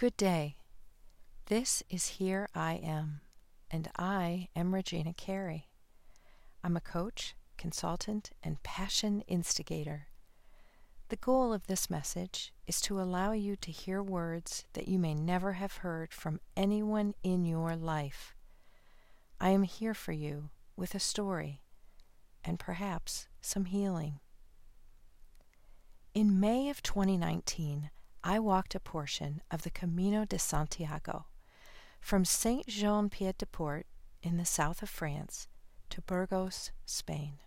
Good day. This is Here I Am, and I am Regina Carey. I'm a coach, consultant, and passion instigator. The goal of this message is to allow you to hear words that you may never have heard from anyone in your life. I am here for you with a story and perhaps some healing. In May of 2019, I walked a portion of the Camino de Santiago from Saint Jean Pied de Port in the south of France to Burgos, Spain.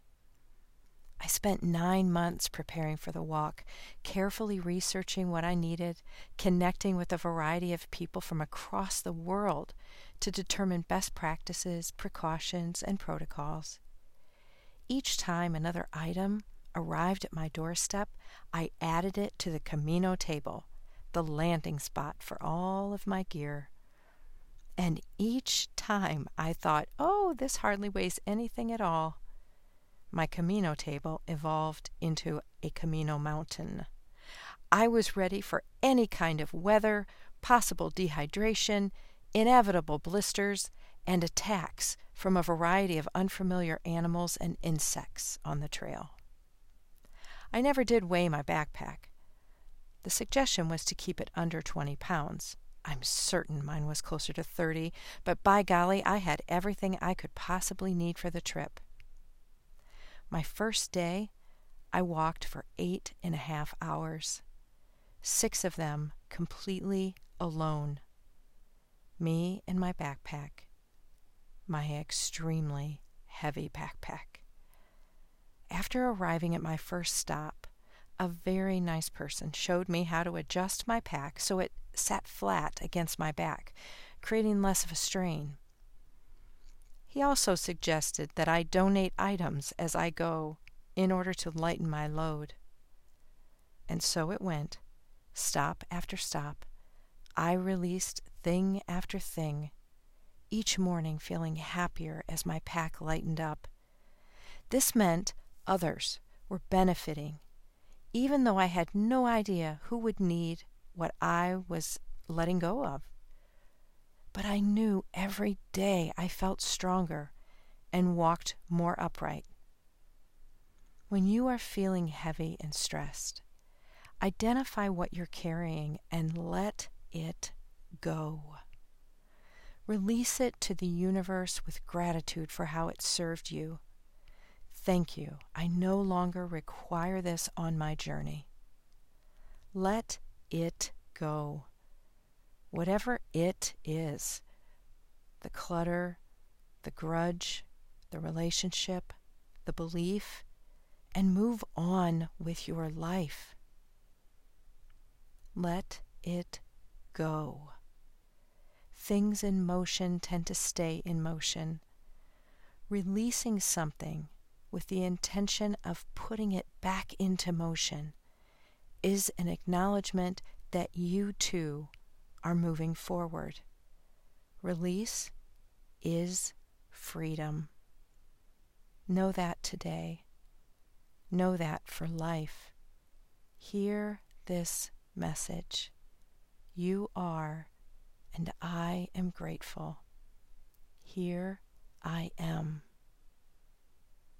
I spent nine months preparing for the walk, carefully researching what I needed, connecting with a variety of people from across the world to determine best practices, precautions, and protocols. Each time another item arrived at my doorstep, I added it to the Camino table, the landing spot for all of my gear. And each time I thought, oh, this hardly weighs anything at all. My Camino table evolved into a Camino mountain. I was ready for any kind of weather, possible dehydration, inevitable blisters, and attacks from a variety of unfamiliar animals and insects on the trail. I never did weigh my backpack. The suggestion was to keep it under 20 pounds. I'm certain mine was closer to 30, but by golly, I had everything I could possibly need for the trip. My first day, I walked for eight and a half hours, six of them completely alone. Me and my backpack, my extremely heavy backpack. After arriving at my first stop, a very nice person showed me how to adjust my pack so it sat flat against my back, creating less of a strain. He also suggested that I donate items as I go in order to lighten my load. And so it went, stop after stop. I released thing after thing, each morning feeling happier as my pack lightened up. This meant others were benefiting even though I had no idea who would need what I was letting go of. But I knew every day I felt stronger and walked more upright. When you are feeling heavy and stressed, identify what you're carrying and let it go. Release it to the universe with gratitude for how it served you Thank you. I no longer require this on my journey. Let it go. Whatever it is the clutter, the grudge, the relationship, the belief, and move on with your life. Let it go. Things in motion tend to stay in motion. Releasing something with the intention of putting it back into motion is an acknowledgement that you too are moving forward. Release is freedom. Know that today. Know that for life. Hear this message. You are, and I am grateful. Here I am.